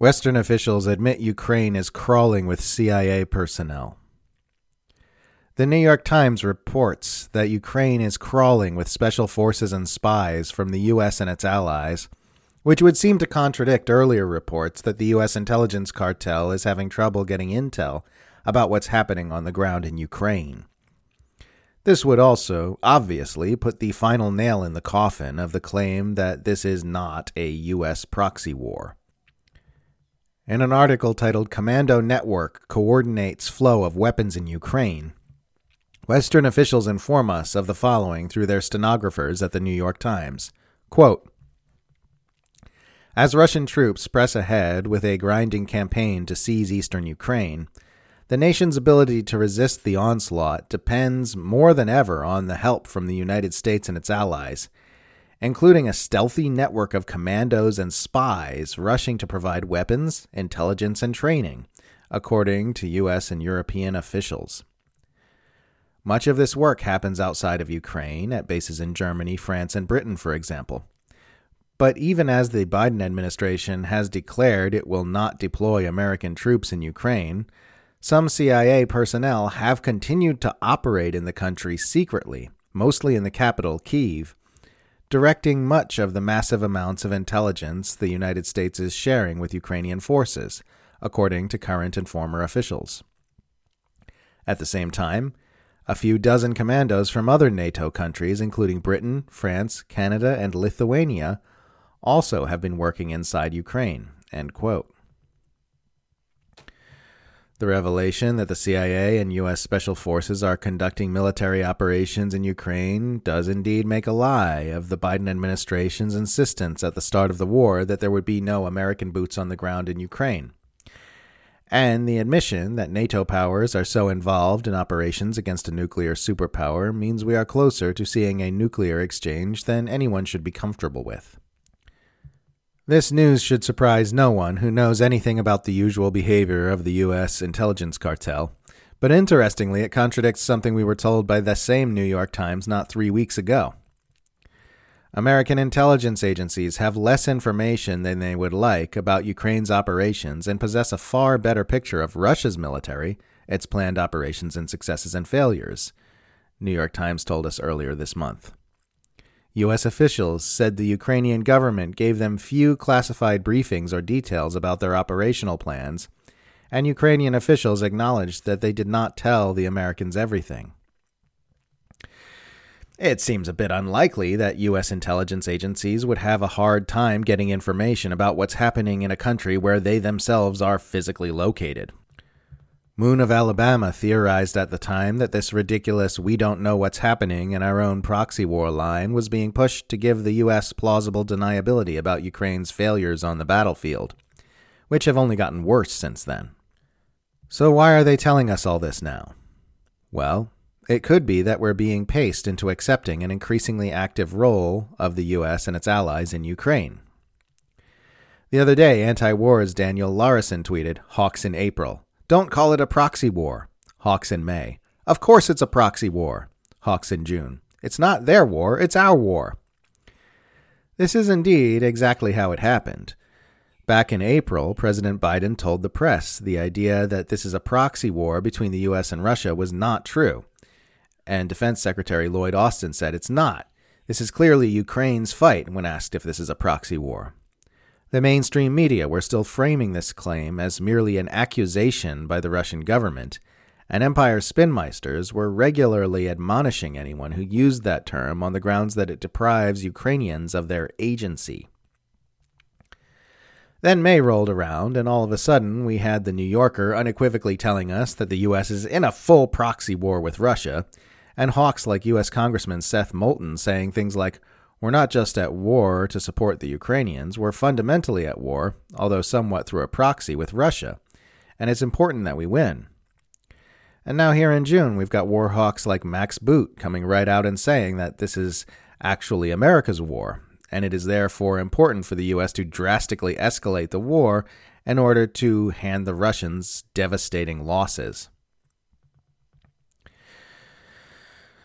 Western officials admit Ukraine is crawling with CIA personnel. The New York Times reports that Ukraine is crawling with special forces and spies from the U.S. and its allies, which would seem to contradict earlier reports that the U.S. intelligence cartel is having trouble getting intel about what's happening on the ground in Ukraine. This would also, obviously, put the final nail in the coffin of the claim that this is not a U.S. proxy war. In an article titled Commando Network Coordinates Flow of Weapons in Ukraine, Western officials inform us of the following through their stenographers at the New York Times. Quote, As Russian troops press ahead with a grinding campaign to seize eastern Ukraine, the nation's ability to resist the onslaught depends more than ever on the help from the United States and its allies, including a stealthy network of commandos and spies rushing to provide weapons, intelligence, and training, according to U.S. and European officials. Much of this work happens outside of Ukraine, at bases in Germany, France, and Britain, for example. But even as the Biden administration has declared it will not deploy American troops in Ukraine, some CIA personnel have continued to operate in the country secretly, mostly in the capital, Kiev, directing much of the massive amounts of intelligence the United States is sharing with Ukrainian forces, according to current and former officials. At the same time, a few dozen commandos from other NATO countries, including Britain, France, Canada, and Lithuania, also have been working inside Ukraine. The revelation that the CIA and U.S. Special Forces are conducting military operations in Ukraine does indeed make a lie of the Biden administration's insistence at the start of the war that there would be no American boots on the ground in Ukraine and the admission that NATO powers are so involved in operations against a nuclear superpower means we are closer to seeing a nuclear exchange than anyone should be comfortable with. This news should surprise no one who knows anything about the usual behavior of the U.S. intelligence cartel, but interestingly, it contradicts something we were told by the same New York Times not three weeks ago. American intelligence agencies have less information than they would like about Ukraine's operations and possess a far better picture of Russia's military, its planned operations and successes and failures, New York Times told us earlier this month. U.S. officials said the Ukrainian government gave them few classified briefings or details about their operational plans, and Ukrainian officials acknowledged that they did not tell the Americans everything. It seems a bit unlikely that U.S. intelligence agencies would have a hard time getting information about what's happening in a country where they themselves are physically located. Moon of Alabama theorized at the time that this ridiculous we don't know what's happening in our own proxy war line was being pushed to give the U.S. plausible deniability about Ukraine's failures on the battlefield, which have only gotten worse since then. So, why are they telling us all this now? Well, it could be that we're being paced into accepting an increasingly active role of the U.S. and its allies in Ukraine. The other day, anti wars Daniel Larison tweeted, Hawks in April. Don't call it a proxy war. Hawks in May. Of course it's a proxy war. Hawks in June. It's not their war, it's our war. This is indeed exactly how it happened. Back in April, President Biden told the press the idea that this is a proxy war between the U.S. and Russia was not true and Defense Secretary Lloyd Austin said it's not. This is clearly Ukraine's fight when asked if this is a proxy war. The mainstream media were still framing this claim as merely an accusation by the Russian government, and Empire spinmeisters were regularly admonishing anyone who used that term on the grounds that it deprives Ukrainians of their agency. Then May rolled around, and all of a sudden we had the New Yorker unequivocally telling us that the U.S. is in a full proxy war with Russia, and hawks like U.S. Congressman Seth Moulton saying things like, We're not just at war to support the Ukrainians, we're fundamentally at war, although somewhat through a proxy, with Russia, and it's important that we win. And now, here in June, we've got war hawks like Max Boot coming right out and saying that this is actually America's war, and it is therefore important for the U.S. to drastically escalate the war in order to hand the Russians devastating losses.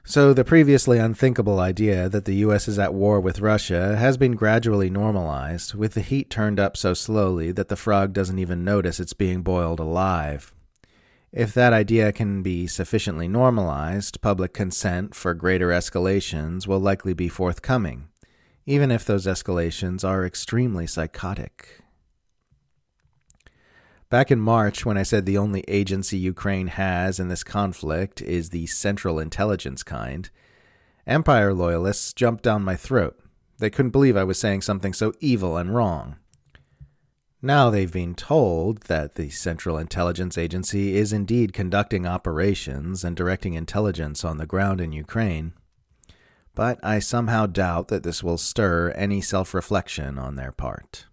So, the previously unthinkable idea that the US is at war with Russia has been gradually normalized, with the heat turned up so slowly that the frog doesn't even notice it's being boiled alive. If that idea can be sufficiently normalized, public consent for greater escalations will likely be forthcoming, even if those escalations are extremely psychotic. Back in March, when I said the only agency Ukraine has in this conflict is the Central Intelligence kind, Empire loyalists jumped down my throat. They couldn't believe I was saying something so evil and wrong. Now they've been told that the Central Intelligence Agency is indeed conducting operations and directing intelligence on the ground in Ukraine. But I somehow doubt that this will stir any self reflection on their part.